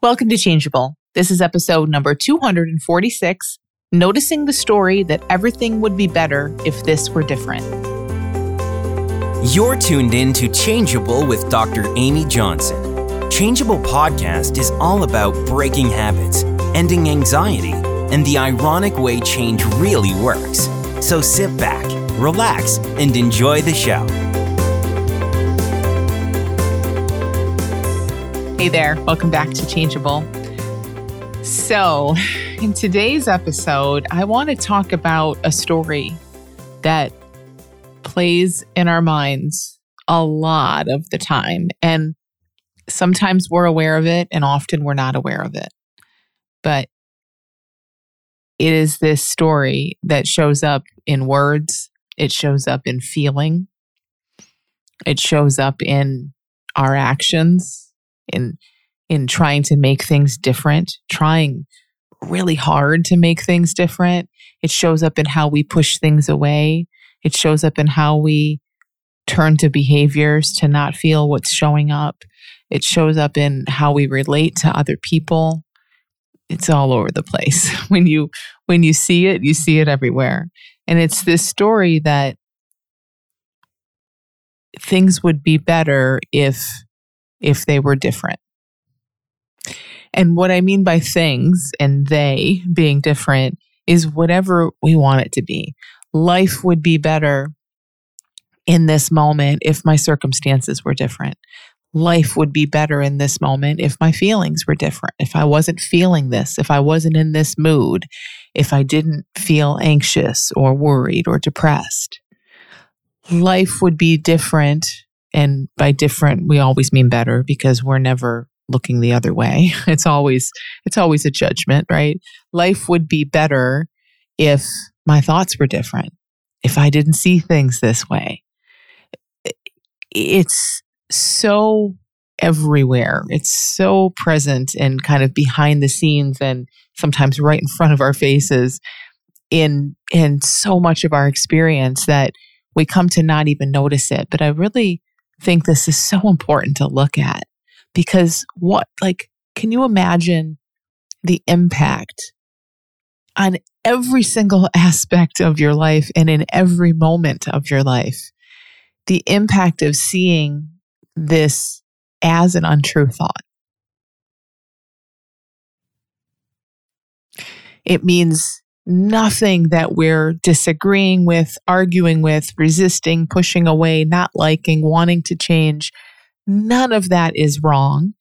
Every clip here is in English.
Welcome to Changeable. This is episode number 246 Noticing the Story That Everything Would Be Better If This Were Different. You're tuned in to Changeable with Dr. Amy Johnson. Changeable podcast is all about breaking habits, ending anxiety, and the ironic way change really works. So sit back, relax, and enjoy the show. Hey there, welcome back to Changeable. So, in today's episode, I want to talk about a story that plays in our minds a lot of the time. And sometimes we're aware of it, and often we're not aware of it. But it is this story that shows up in words, it shows up in feeling, it shows up in our actions in in trying to make things different, trying really hard to make things different. It shows up in how we push things away. It shows up in how we turn to behaviors to not feel what's showing up. It shows up in how we relate to other people. It's all over the place. When you when you see it, you see it everywhere. And it's this story that things would be better if if they were different. And what I mean by things and they being different is whatever we want it to be. Life would be better in this moment if my circumstances were different. Life would be better in this moment if my feelings were different. If I wasn't feeling this, if I wasn't in this mood, if I didn't feel anxious or worried or depressed. Life would be different and by different, we always mean better because we're never looking the other way. It's always it's always a judgment, right? Life would be better if my thoughts were different. If I didn't see things this way. It's so everywhere. It's so present and kind of behind the scenes and sometimes right in front of our faces in in so much of our experience that we come to not even notice it. But I really think this is so important to look at because what, like, can you imagine the impact on every single aspect of your life and in every moment of your life? The impact of seeing this as an untrue thought. It means nothing that we're disagreeing with, arguing with, resisting, pushing away, not liking, wanting to change. None of that is wrong.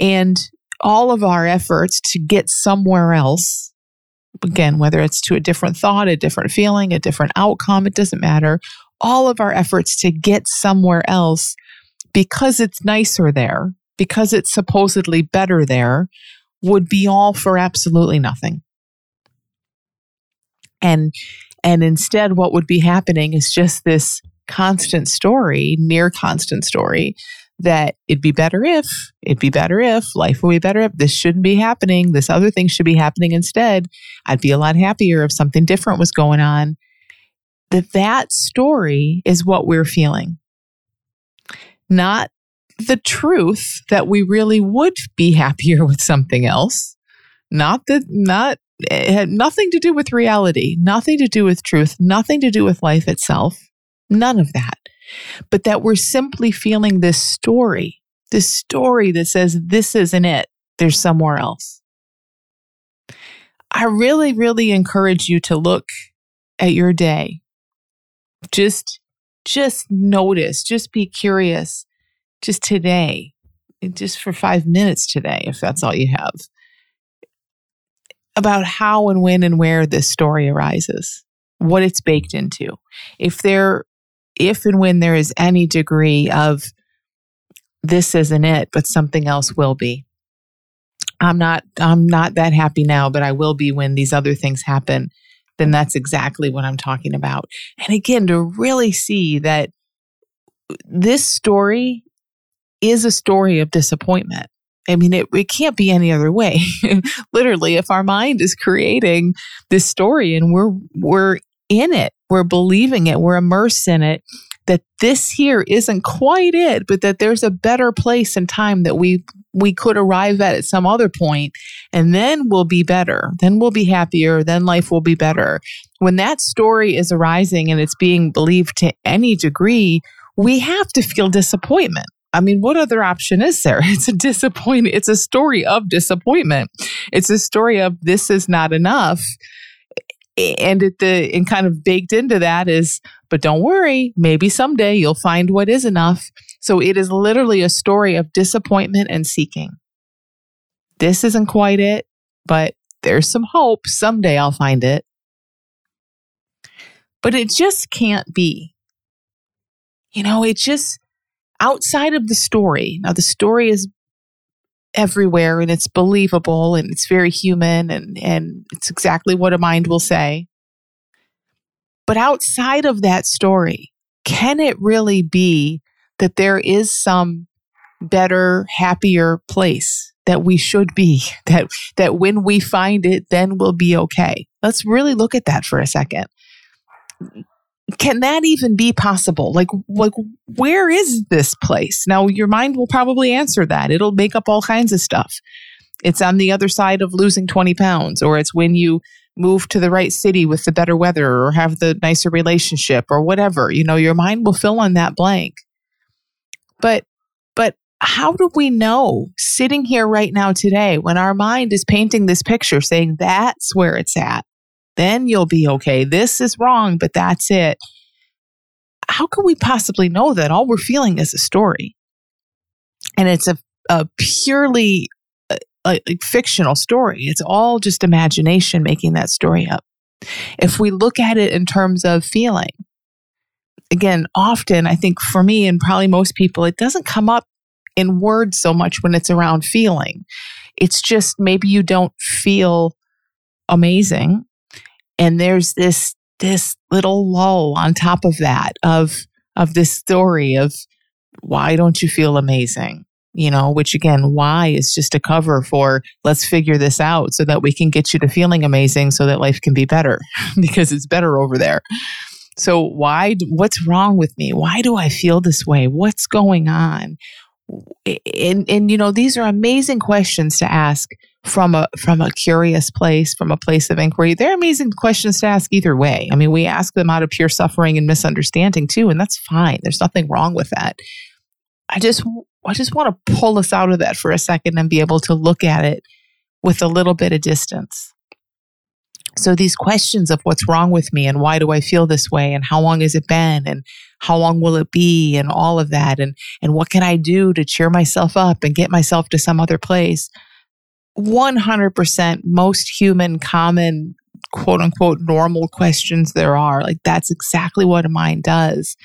And all of our efforts to get somewhere else, again, whether it's to a different thought, a different feeling, a different outcome, it doesn't matter. All of our efforts to get somewhere else because it's nicer there, because it's supposedly better there, would be all for absolutely nothing and and instead what would be happening is just this constant story near constant story that it'd be better if it'd be better if life would be better if this shouldn't be happening this other thing should be happening instead. I'd be a lot happier if something different was going on. That that story is what we're feeling. Not the truth that we really would be happier with something else. Not that not it had nothing to do with reality, nothing to do with truth, nothing to do with life itself, none of that. But that we're simply feeling this story, this story that says, this isn't it, there's somewhere else. I really, really encourage you to look at your day. Just, just notice, just be curious, just today, just for five minutes today, if that's all you have about how and when and where this story arises, what it's baked into. If there, if and when there is any degree of this isn't it, but something else will be. I'm not, I'm not that happy now, but I will be when these other things happen. Then that's exactly what I'm talking about. And again, to really see that this story is a story of disappointment. I mean, it, it can't be any other way. Literally, if our mind is creating this story and we're we're in it, we're believing it, we're immersed in it, that this here isn't quite it, but that there's a better place and time that we we could arrive at at some other point and then we'll be better then we'll be happier then life will be better when that story is arising and it's being believed to any degree we have to feel disappointment I mean, what other option is there? It's a disappointment. It's a story of disappointment. It's a story of this is not enough. And at the and kind of baked into that is, but don't worry, maybe someday you'll find what is enough. So it is literally a story of disappointment and seeking. This isn't quite it, but there's some hope. Someday I'll find it. But it just can't be. You know, it just outside of the story. Now, the story is everywhere and it's believable and it's very human and, and it's exactly what a mind will say. But outside of that story, can it really be that there is some better, happier place that we should be, that, that when we find it, then we'll be okay? Let's really look at that for a second can that even be possible? Like, like where is this place? Now, your mind will probably answer that. It'll make up all kinds of stuff. It's on the other side of losing 20 pounds, or it's when you move to the right city with the better weather, or have the nicer relationship, or whatever. You know, your mind will fill in that blank. But, but how do we know sitting here right now today when our mind is painting this picture saying that's where it's at? Then you'll be okay. This is wrong, but that's it. How can we possibly know that all we're feeling is a story? And it's a, a purely uh, fictional story. It's all just imagination making that story up. If we look at it in terms of feeling, again, often I think for me and probably most people, it doesn't come up in words so much when it's around feeling. It's just maybe you don't feel amazing and there's this this little lull on top of that of of this story of why don't you feel amazing? You know which again why is just a cover for let's figure this out so that we can get you to feeling amazing so that life can be better because it's better over there. So why what's wrong with me? Why do i feel this way? What's going on? And and you know these are amazing questions to ask from a from a curious place, from a place of inquiry. They're amazing questions to ask either way. I mean, we ask them out of pure suffering and misunderstanding too, and that's fine. There's nothing wrong with that. I just I just want to pull us out of that for a second and be able to look at it with a little bit of distance. So these questions of what's wrong with me and why do I feel this way and how long has it been and how long will it be and all of that and and what can I do to cheer myself up and get myself to some other place 100% most human, common, quote unquote, normal questions there are. Like, that's exactly what a mind does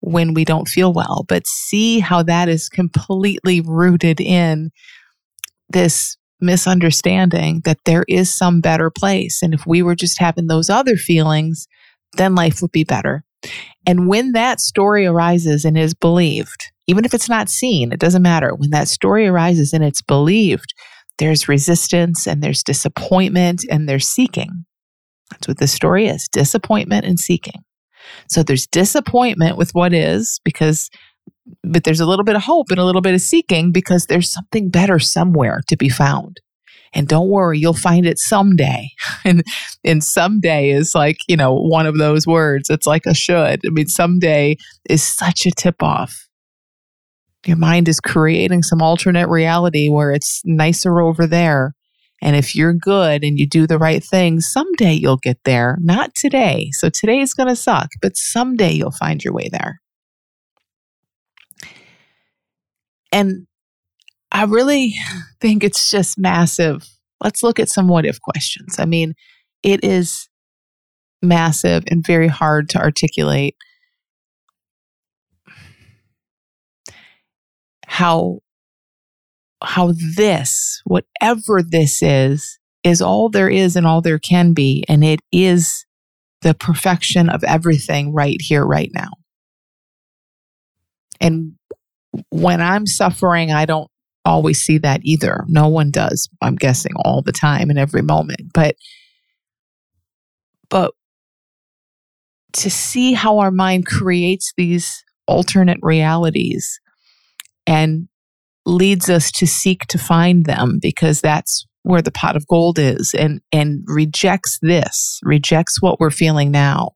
when we don't feel well. But see how that is completely rooted in this misunderstanding that there is some better place. And if we were just having those other feelings, then life would be better. And when that story arises and is believed, even if it's not seen, it doesn't matter. When that story arises and it's believed, there's resistance and there's disappointment and there's seeking. That's what the story is disappointment and seeking. So there's disappointment with what is because, but there's a little bit of hope and a little bit of seeking because there's something better somewhere to be found. And don't worry, you'll find it someday. and and someday is like, you know, one of those words. It's like a should. I mean, someday is such a tip off your mind is creating some alternate reality where it's nicer over there. And if you're good and you do the right thing, someday you'll get there. Not today. So today is going to suck, but someday you'll find your way there. And I really think it's just massive. Let's look at some what if questions. I mean, it is massive and very hard to articulate how how this whatever this is is all there is and all there can be and it is the perfection of everything right here right now. And when i'm suffering i don't always see that either. No one does i'm guessing all the time and every moment but but to see how our mind creates these alternate realities and leads us to seek to find them because that's where the pot of gold is and and rejects this rejects what we're feeling now.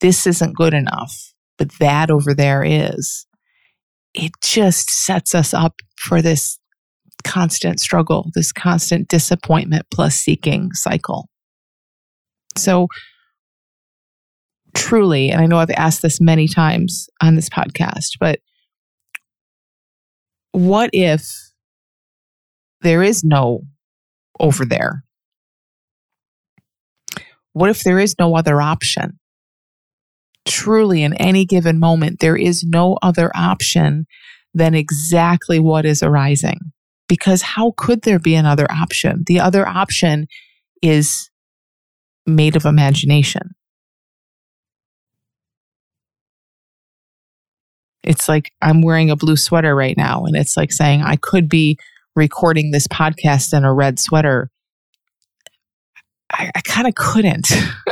This isn't good enough but that over there is. It just sets us up for this constant struggle this constant disappointment plus seeking cycle. So truly and i know i've asked this many times on this podcast but what if there is no over there? What if there is no other option? Truly, in any given moment, there is no other option than exactly what is arising. Because how could there be another option? The other option is made of imagination. It's like I'm wearing a blue sweater right now, and it's like saying I could be recording this podcast in a red sweater. I, I kind of couldn't.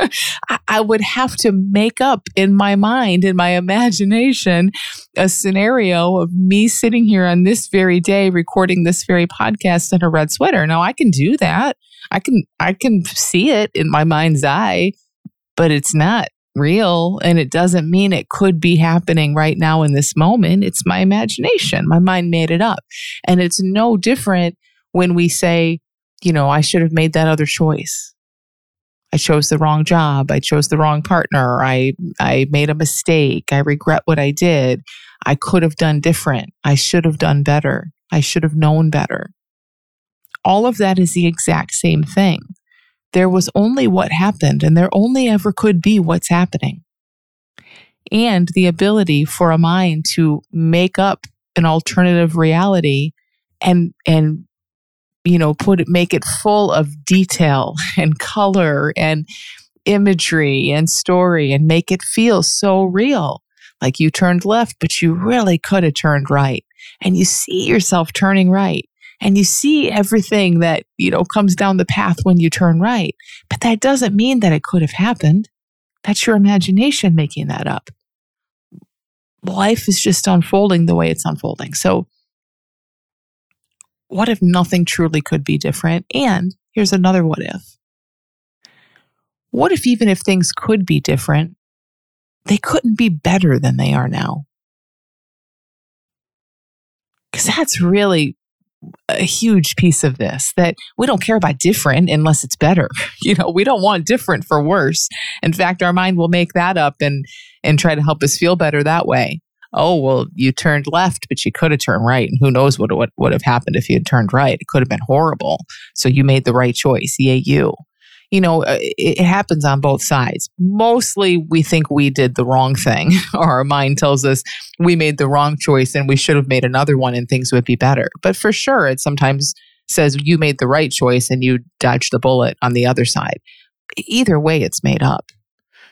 I, I would have to make up in my mind, in my imagination, a scenario of me sitting here on this very day recording this very podcast in a red sweater. Now I can do that. I can I can see it in my mind's eye, but it's not real and it doesn't mean it could be happening right now in this moment. It's my imagination. My mind made it up. And it's no different when we say, you know, I should have made that other choice. I chose the wrong job. I chose the wrong partner. I I made a mistake. I regret what I did. I could have done different. I should have done better. I should have known better. All of that is the exact same thing there was only what happened, and there only ever could be what's happening. And the ability for a mind to make up an alternative reality and, and, you know, put it, make it full of detail and color and imagery and story and make it feel so real. Like you turned left, but you really could have turned right. And you see yourself turning right and you see everything that, you know, comes down the path when you turn right. But that doesn't mean that it could have happened. That's your imagination making that up. Life is just unfolding the way it's unfolding. So, what if nothing truly could be different? And here's another what if. What if, even if things could be different, they couldn't be better than they are now? Because that's really a huge piece of this that we don't care about different unless it's better. You know, we don't want different for worse. In fact, our mind will make that up and and try to help us feel better that way. Oh, well, you turned left, but you could have turned right. And who knows what, what would have happened if you had turned right? It could have been horrible. So you made the right choice. Yay, you you know, uh, it, happens on both sides. Mostly we think we did the wrong thing, or our mind tells us we made the wrong choice and we should have made another one and things would be better. But for sure, it sometimes says you made the right choice and you dodged the bullet on the other side. Either way, it's made up.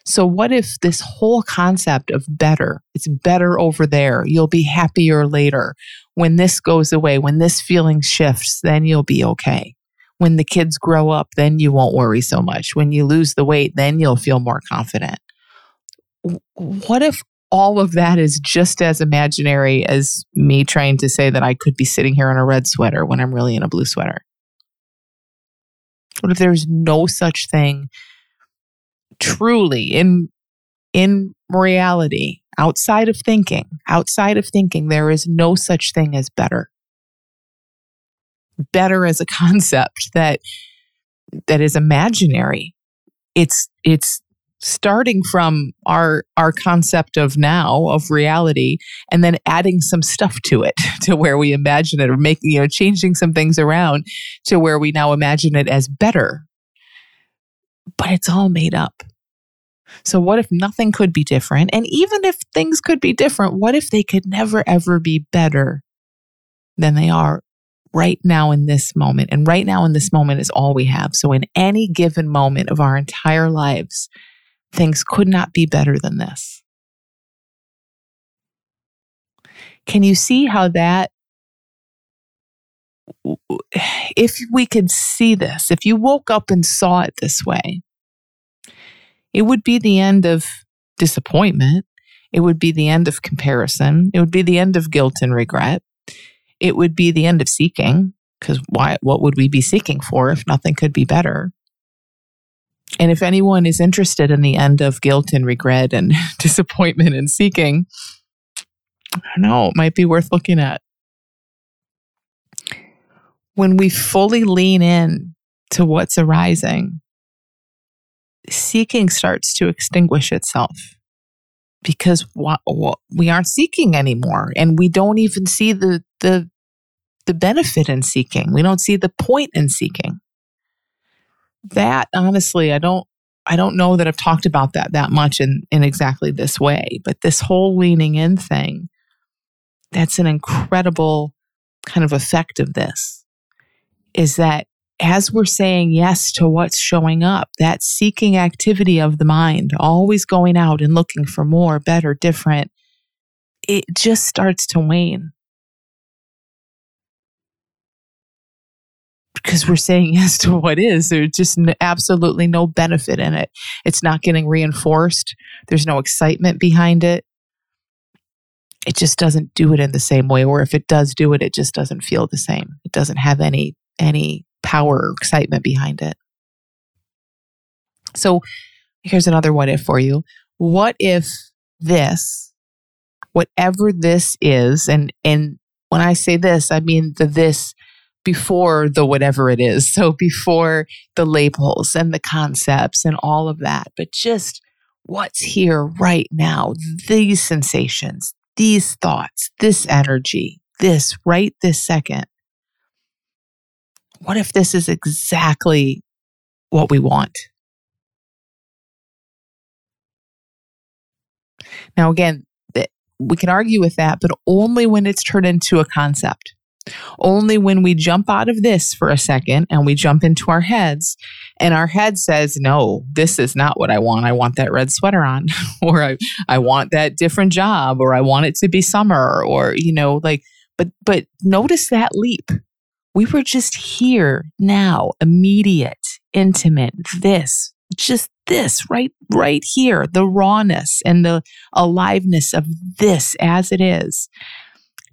So, what if this whole concept of better, it's better over there, you'll be happier later. When this goes away, when this feeling shifts, then you'll be okay when the kids grow up, then you won't worry so much. When you lose the weight, then you'll feel more confident. What if all of that is just as imaginary as me trying to say that I could be sitting here in a red sweater when I'm really in a blue sweater? What if there's no such thing truly in in reality outside of thinking outside of thinking there is no such thing as better better as a concept that that is imaginary. It's it's starting from our our concept of now of reality and then adding some stuff to it to where we imagine it or making you know changing some things around to where we now imagine it as better. But it's all made up. So what if nothing could be different? And even if things could be different what if they could never ever be better than they are right now in this moment. And right now in this moment is all we have. So, in any given moment of our entire lives, things could not be better than this. Can you see how that, if we could see this, if you woke up and saw it this way, it would be the end of disappointment. It would be the end of comparison. It would be the end of guilt and regret it would be the end of seeking because why what would we be seeking for if nothing could be better? And if anyone is interested in the end of guilt and regret and disappointment and seeking i don't know it might be worth looking at. When we fully lean in to what's arising seeking starts to extinguish itself because what we aren't seeking anymore and we don't even see the the the benefit in seeking. We don't see the point in seeking. That honestly i don't i don't know that i've talked about that that much in in exactly this way but this whole leaning in thing that's an incredible kind of effect of this is that as we're saying yes to what's showing up, that seeking activity of the mind, always going out and looking for more, better, different, it just starts to wane. Because we're saying yes to what is. There's just absolutely no benefit in it. It's not getting reinforced, there's no excitement behind it. It just doesn't do it in the same way, or if it does do it, it just doesn't feel the same. It doesn't have any any power or excitement behind it. So here's another what if for you. What if this, whatever this is, and and when I say this, I mean the this before the whatever it is. So before the labels and the concepts and all of that, but just what's here right now, these sensations, these thoughts, this energy, this right this second what if this is exactly what we want? Now, again, we can argue with that, but only when it's turned into a concept. Only when we jump out of this for a second and we jump into our heads, and our head says, No, this is not what I want. I want that red sweater on, or I, I want that different job, or I want it to be summer, or, you know, like, but, but notice that leap. We were just here now, immediate, intimate, this, just this right right here, the rawness and the aliveness of this as it is.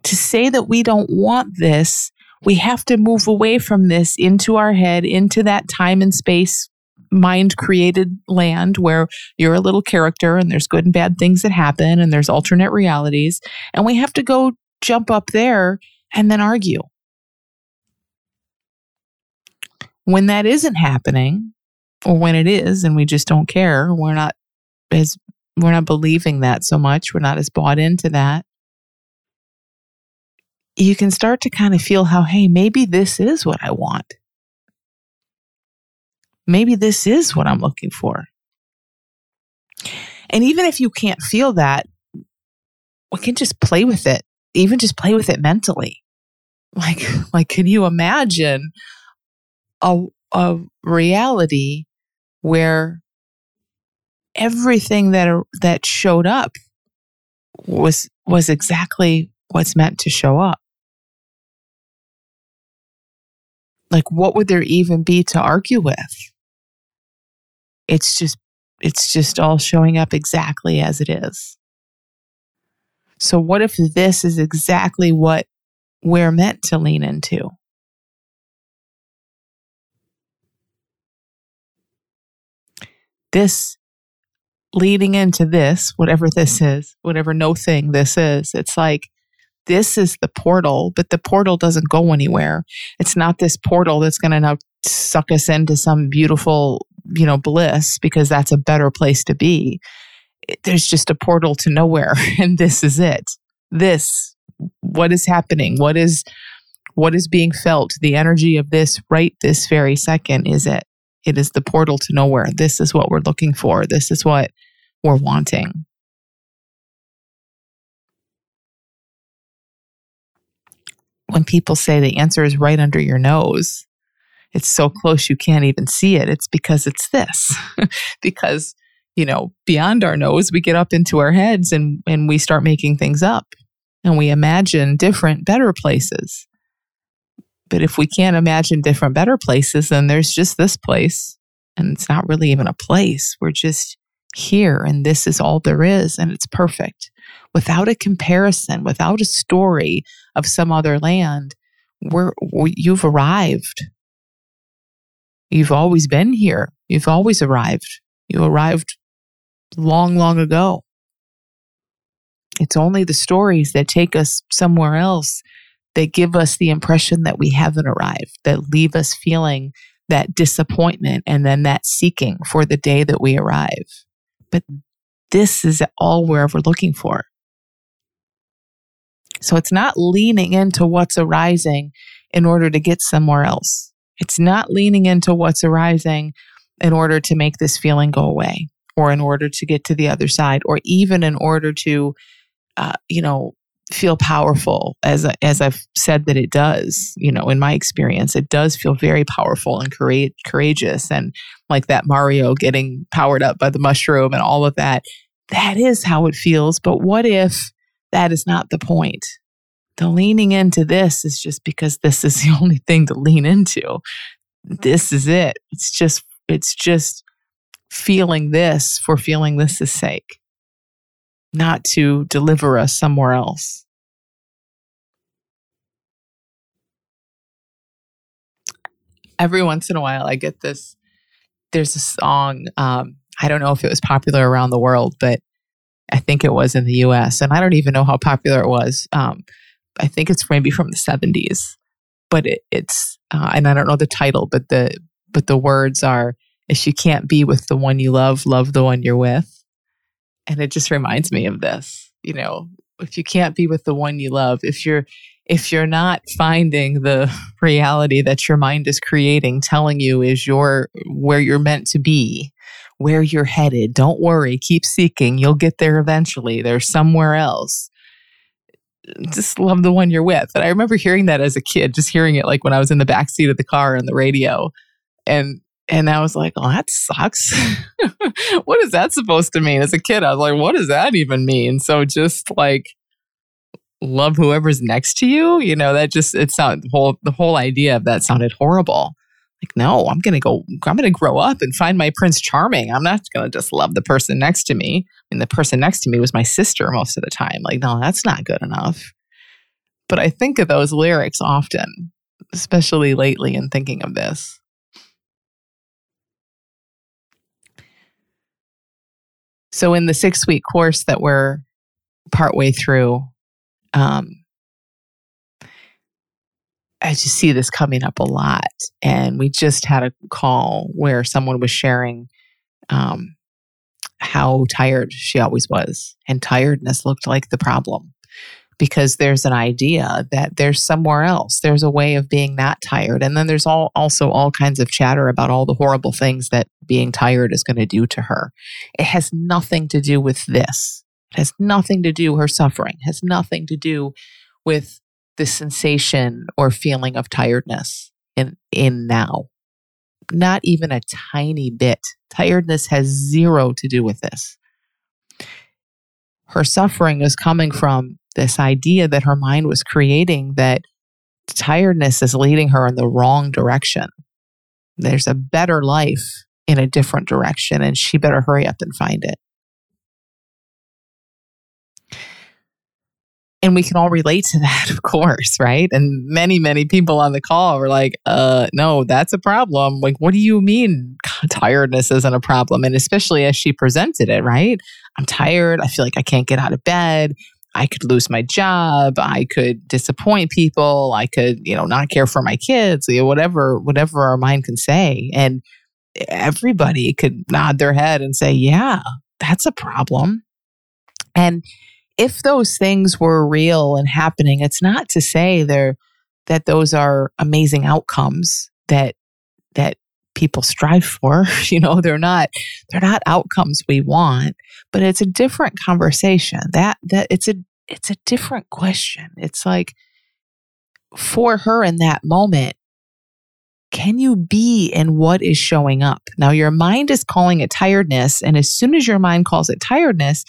To say that we don't want this, we have to move away from this into our head, into that time and space mind created land where you're a little character and there's good and bad things that happen and there's alternate realities. And we have to go jump up there and then argue. When that isn't happening, or when it is and we just don't care, we're not as we're not believing that so much, we're not as bought into that. You can start to kind of feel how, hey, maybe this is what I want. Maybe this is what I'm looking for. And even if you can't feel that, we can just play with it, even just play with it mentally. Like, like, can you imagine a, a reality where everything that that showed up was was exactly what's meant to show up. Like what would there even be to argue with? It's just it's just all showing up exactly as it is. So what if this is exactly what we're meant to lean into this leading into this, whatever this is, whatever no thing this is, it's like this is the portal, but the portal doesn't go anywhere. It's not this portal that's going to now suck us into some beautiful, you know, bliss because that's a better place to be. There's just a portal to nowhere, and this is it. This, what is happening? What is what is being felt? The energy of this right this very second is it. It is the portal to nowhere. This is what we're looking for. This is what we're wanting. When people say the answer is right under your nose, it's so close you can't even see it. It's because it's this. because, you know, beyond our nose, we get up into our heads and, and we start making things up and we imagine different, better places. But if we can't imagine different, better places, then there's just this place. And it's not really even a place. We're just here, and this is all there is, and it's perfect. without a comparison, without a story of some other land, we're, we, you've arrived. You've always been here. You've always arrived. You arrived long, long ago. It's only the stories that take us somewhere else that give us the impression that we haven't arrived, that leave us feeling that disappointment and then that seeking for the day that we arrive. But this is all we're ever looking for. So it's not leaning into what's arising in order to get somewhere else. It's not leaning into what's arising in order to make this feeling go away or in order to get to the other side or even in order to, uh, you know, feel powerful as as I've said that it does. You know, in my experience, it does feel very powerful and courageous, and like that Mario getting powered up by the mushroom and all of that. That is how it feels. But what if that is not the point? The leaning into this is just because this is the only thing to lean into. This is it. It's just it's just feeling this for feeling this's sake not to deliver us somewhere else. Every once in a while, I get this. There's a song. Um, I don't know if it was popular around the world, but I think it was in the US. And I don't even know how popular it was. Um, I think it's maybe from the 70s, but it, it's, uh, and I don't know the title, but the, but the words are, if you can't be with the one you love, love the one you're with. And it just reminds me of this, you know, if you can't be with the one you love, if you're if you're not finding the reality that your mind is creating telling you is your where you're meant to be, where you're headed, don't worry, keep seeking, you'll get there eventually. There's somewhere else. Just love the one you're with. And I remember hearing that as a kid, just hearing it like when I was in the back seat of the car on the radio. And and I was like, oh, that sucks. what is that supposed to mean? As a kid, I was like, what does that even mean? So just like love whoever's next to you, you know, that just it sounded the whole the whole idea of that sounded horrible. Like, no, I'm gonna go, I'm gonna grow up and find my Prince Charming. I'm not gonna just love the person next to me. And the person next to me was my sister most of the time. Like, no, that's not good enough. But I think of those lyrics often, especially lately in thinking of this. So in the six week course that we're partway through, um, I just see this coming up a lot. And we just had a call where someone was sharing um, how tired she always was, and tiredness looked like the problem because there's an idea that there's somewhere else. There's a way of being not tired. And then there's all also all kinds of chatter about all the horrible things that being tired is going to do to her. It has nothing to do with this. It has nothing to do her suffering. It has nothing to do with the sensation or feeling of tiredness in in now. Not even a tiny bit. Tiredness has zero to do with this. Her suffering is coming from this idea that her mind was creating that tiredness is leading her in the wrong direction. There's a better life in a different direction, and she better hurry up and find it. And we can all relate to that, of course, right? And many, many people on the call were like, uh, no, that's a problem. Like, what do you mean tiredness isn't a problem? And especially as she presented it, right? I'm tired. I feel like I can't get out of bed. I could lose my job. I could disappoint people. I could, you know, not care for my kids, you know, whatever, whatever our mind can say. And everybody could nod their head and say, yeah, that's a problem. And if those things were real and happening, it's not to say they're, that those are amazing outcomes that, that people strive for you know they're not they're not outcomes we want but it's a different conversation. That that it's a it's a different question. It's like for her in that moment can you be in what is showing up? Now your mind is calling it tiredness and as soon as your mind calls it tiredness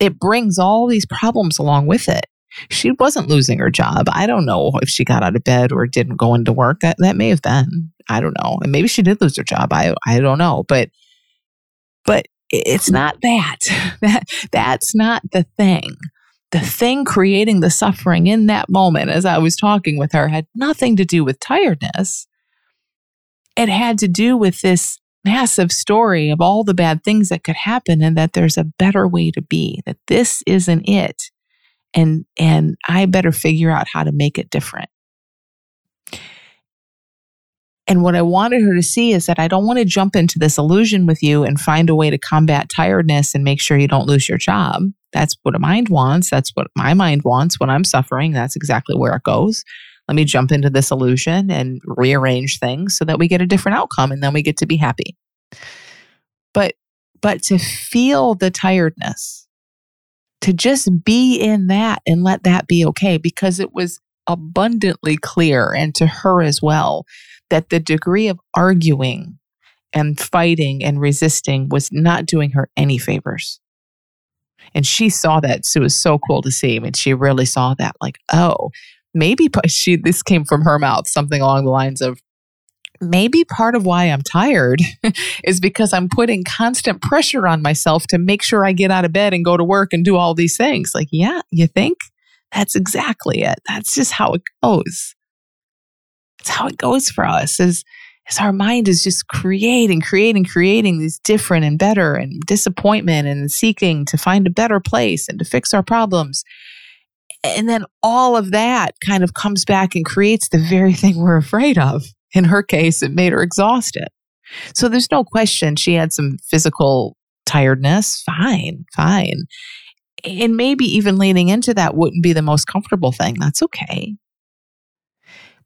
it brings all these problems along with it she wasn't losing her job. I don't know if she got out of bed or didn't go into work. That that may have been. I don't know. And maybe she did lose her job. I I don't know. But but it's not that. that that's not the thing. the thing creating the suffering in that moment, as I was talking with her, had nothing to do with tiredness. It had to do with this massive story of all the bad things that could happen and that there's a better way to be, that this isn't it. And, and I better figure out how to make it different. And what I wanted her to see is that I don't want to jump into this illusion with you and find a way to combat tiredness and make sure you don't lose your job. That's what a mind wants. That's what my mind wants when I'm suffering. That's exactly where it goes. Let me jump into this illusion and rearrange things so that we get a different outcome and then we get to be happy. But but to feel the tiredness, to just be in that and let that be okay because it was abundantly clear and to her as well that the degree of arguing and fighting and resisting was not doing her any favors. And she saw that. So it was so cool to see. I mean, she really saw that, like, oh, maybe she, this came from her mouth, something along the lines of, maybe part of why I'm tired is because I'm putting constant pressure on myself to make sure I get out of bed and go to work and do all these things. Like, yeah, you think? That's exactly it. That's just how it goes. It's how it goes for us is, is our mind is just creating, creating, creating these different and better and disappointment and seeking to find a better place and to fix our problems. And then all of that kind of comes back and creates the very thing we're afraid of. In her case, it made her exhausted. So there's no question she had some physical tiredness. Fine, fine. And maybe even leaning into that wouldn't be the most comfortable thing. That's okay.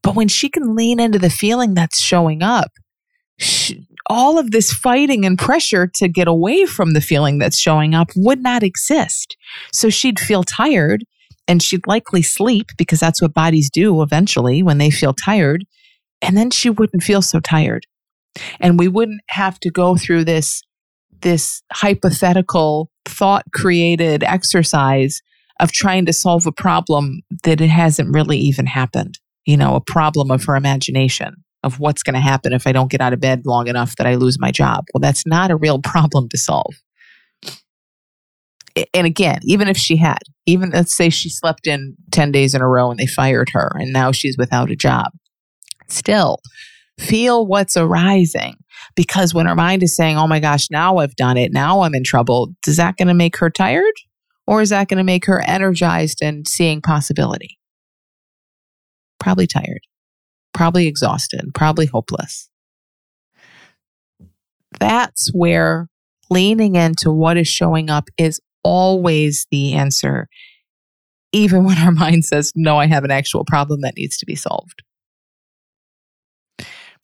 But when she can lean into the feeling that's showing up, she, all of this fighting and pressure to get away from the feeling that's showing up would not exist. So she'd feel tired and she'd likely sleep because that's what bodies do eventually when they feel tired. And then she wouldn't feel so tired. And we wouldn't have to go through this, this hypothetical thought created exercise of trying to solve a problem that it hasn't really even happened you know, a problem of her imagination of what's going to happen if I don't get out of bed long enough that I lose my job. Well, that's not a real problem to solve. And again, even if she had, even let's say she slept in 10 days in a row and they fired her and now she's without a job, still feel what's arising. Because when her mind is saying, oh my gosh, now I've done it, now I'm in trouble, is that going to make her tired? Or is that going to make her energized and seeing possibility? probably tired, probably exhausted, probably hopeless. That's where leaning into what is showing up is always the answer, even when our mind says, No, I have an actual problem that needs to be solved.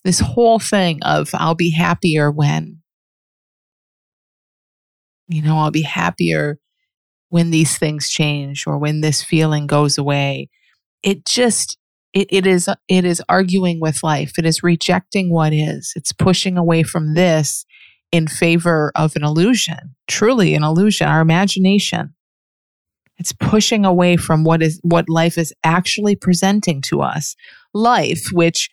This whole thing of I'll be happier when, you know, I'll be happier when these things change or when this feeling goes away. It just it, it is it is arguing with life it is rejecting what is it's pushing away from this in favor of an illusion truly an illusion our imagination. It's pushing away from what is what life is actually presenting to us. Life which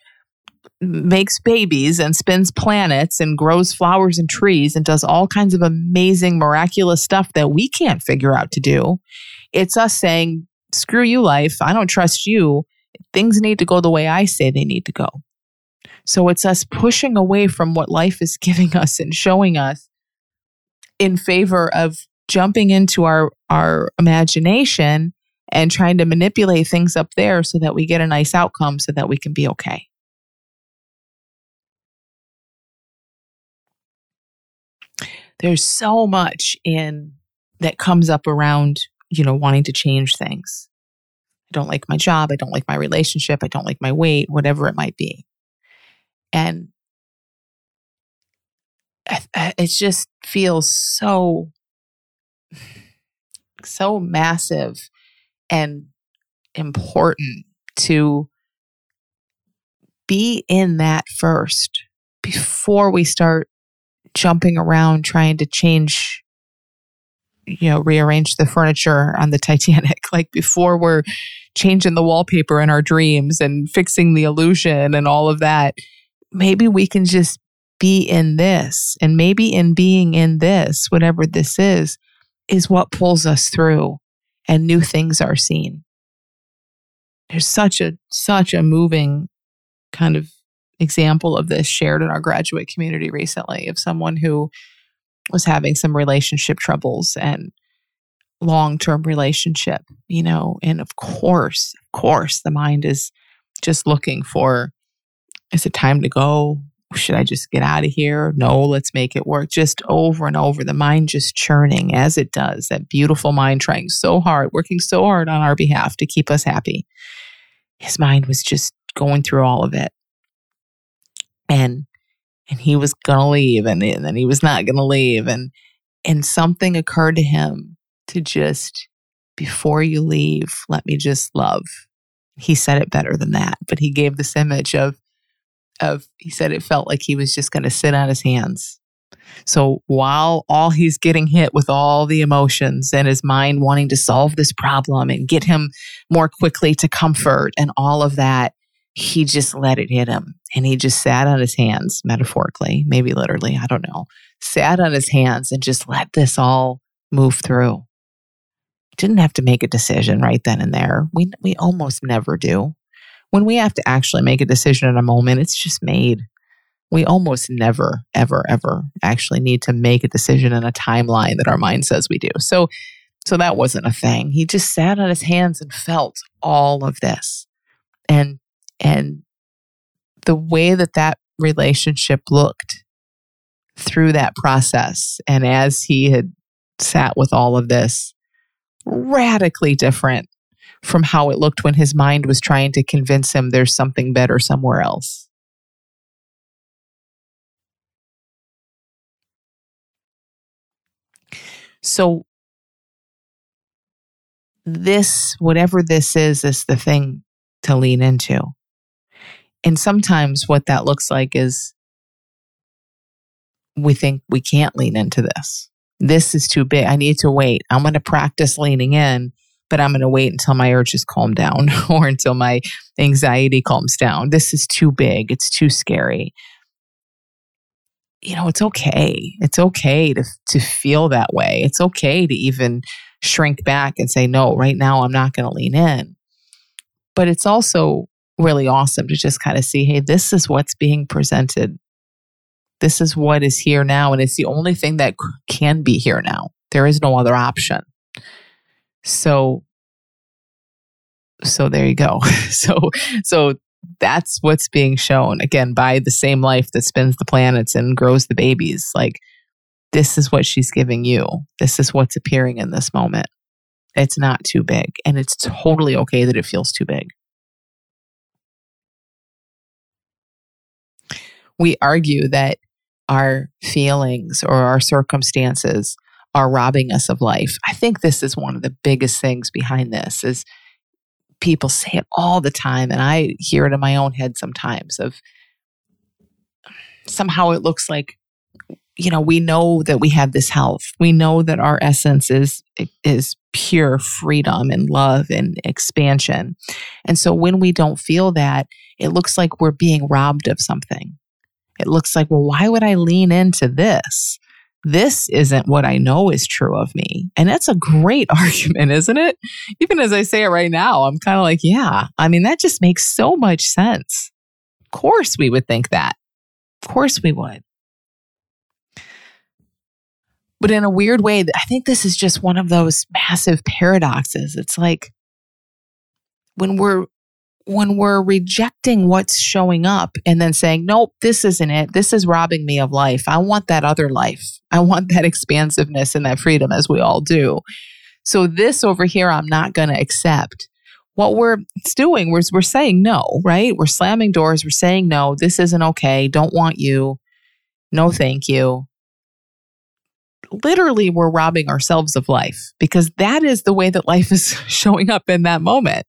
makes babies and spins planets and grows flowers and trees and does all kinds of amazing miraculous stuff that we can't figure out to do. It's us saying screw you life. I don't trust you. Things need to go the way I say they need to go. So it's us pushing away from what life is giving us and showing us in favor of jumping into our, our imagination and trying to manipulate things up there so that we get a nice outcome so that we can be okay. There's so much in that comes up around, you know, wanting to change things. I don't like my job. I don't like my relationship. I don't like my weight, whatever it might be. And it just feels so, so massive and important to be in that first before we start jumping around trying to change you know, rearrange the furniture on the Titanic. Like before we're changing the wallpaper in our dreams and fixing the illusion and all of that, maybe we can just be in this. And maybe in being in this, whatever this is, is what pulls us through and new things are seen. There's such a such a moving kind of example of this shared in our graduate community recently of someone who was having some relationship troubles and long-term relationship, you know, and of course, of course the mind is just looking for is it time to go? Should I just get out of here? No, let's make it work. Just over and over, the mind just churning as it does. That beautiful mind trying so hard, working so hard on our behalf to keep us happy. His mind was just going through all of it. And and he was gonna leave and, and then he was not gonna leave. And and something occurred to him to just before you leave, let me just love. He said it better than that, but he gave this image of of he said it felt like he was just going to sit on his hands. So while all he's getting hit with all the emotions and his mind wanting to solve this problem and get him more quickly to comfort and all of that, he just let it hit him and he just sat on his hands, metaphorically, maybe literally, I don't know, sat on his hands and just let this all move through. Didn't have to make a decision right then and there. We, we almost never do when we have to actually make a decision in a moment, it's just made. We almost never, ever, ever actually need to make a decision in a timeline that our mind says we do. So, so that wasn't a thing. He just sat on his hands and felt all of this, and and the way that that relationship looked through that process, and as he had sat with all of this, radically different from how it looked when his mind was trying to convince him there's something better somewhere else. So, this, whatever this is, is the thing to lean into. And sometimes what that looks like is we think we can't lean into this. This is too big. I need to wait. I'm going to practice leaning in but I'm going to wait until my urges calm down or until my anxiety calms down. This is too big. It's too scary. You know, it's okay. It's okay to, to feel that way. It's okay to even shrink back and say, no, right now I'm not going to lean in. But it's also really awesome to just kind of see, hey, this is what's being presented. This is what is here now. And it's the only thing that can be here now. There is no other option. So so there you go. so so that's what's being shown again by the same life that spins the planets and grows the babies. Like this is what she's giving you. This is what's appearing in this moment. It's not too big and it's totally okay that it feels too big. We argue that our feelings or our circumstances are robbing us of life. I think this is one of the biggest things behind this is people say it all the time and I hear it in my own head sometimes of somehow it looks like you know we know that we have this health. We know that our essence is is pure freedom and love and expansion. And so when we don't feel that, it looks like we're being robbed of something. It looks like, well, why would I lean into this? This isn't what I know is true of me. And that's a great argument, isn't it? Even as I say it right now, I'm kind of like, yeah, I mean, that just makes so much sense. Of course, we would think that. Of course, we would. But in a weird way, I think this is just one of those massive paradoxes. It's like when we're when we're rejecting what's showing up and then saying, nope, this isn't it. This is robbing me of life. I want that other life. I want that expansiveness and that freedom as we all do. So this over here, I'm not going to accept. What we're doing, we're, we're saying no, right? We're slamming doors. We're saying no, this isn't okay. Don't want you. No, thank you. Literally, we're robbing ourselves of life because that is the way that life is showing up in that moment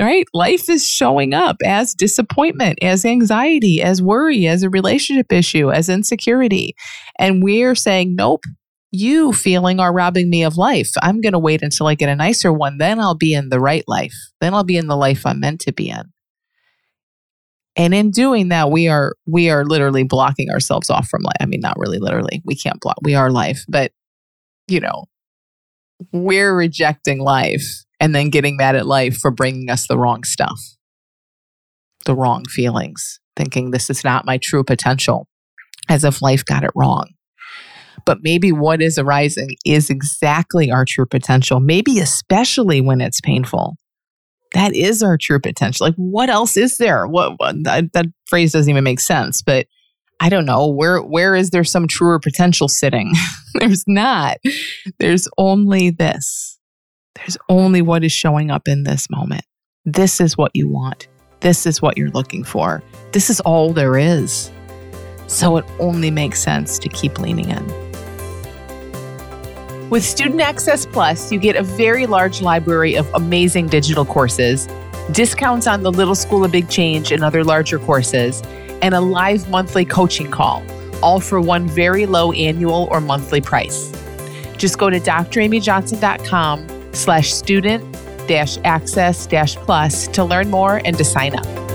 right? Life is showing up as disappointment, as anxiety, as worry, as a relationship issue, as insecurity. And we're saying, nope, you feeling are robbing me of life. I'm going to wait until I get a nicer one. Then I'll be in the right life. Then I'll be in the life I'm meant to be in. And in doing that, we are we are literally blocking ourselves off from life. I mean, not really literally. We can't block. We are life, but you know, we're rejecting life and then getting mad at life for bringing us the wrong stuff, the wrong feelings, thinking this is not my true potential, as if life got it wrong. But maybe what is arising is exactly our true potential, maybe especially when it's painful. That is our true potential. Like, what else is there? What, what that, that phrase doesn't even make sense, but I don't know where where is there some truer potential sitting? There's not. There's only this. There's only what is showing up in this moment. This is what you want. This is what you're looking for. This is all there is. So it only makes sense to keep leaning in. With Student Access Plus, you get a very large library of amazing digital courses, discounts on the Little School of Big Change and other larger courses, and a live monthly coaching call, all for one very low annual or monthly price. Just go to dramyjohnson.com slash student dash access dash plus to learn more and to sign up.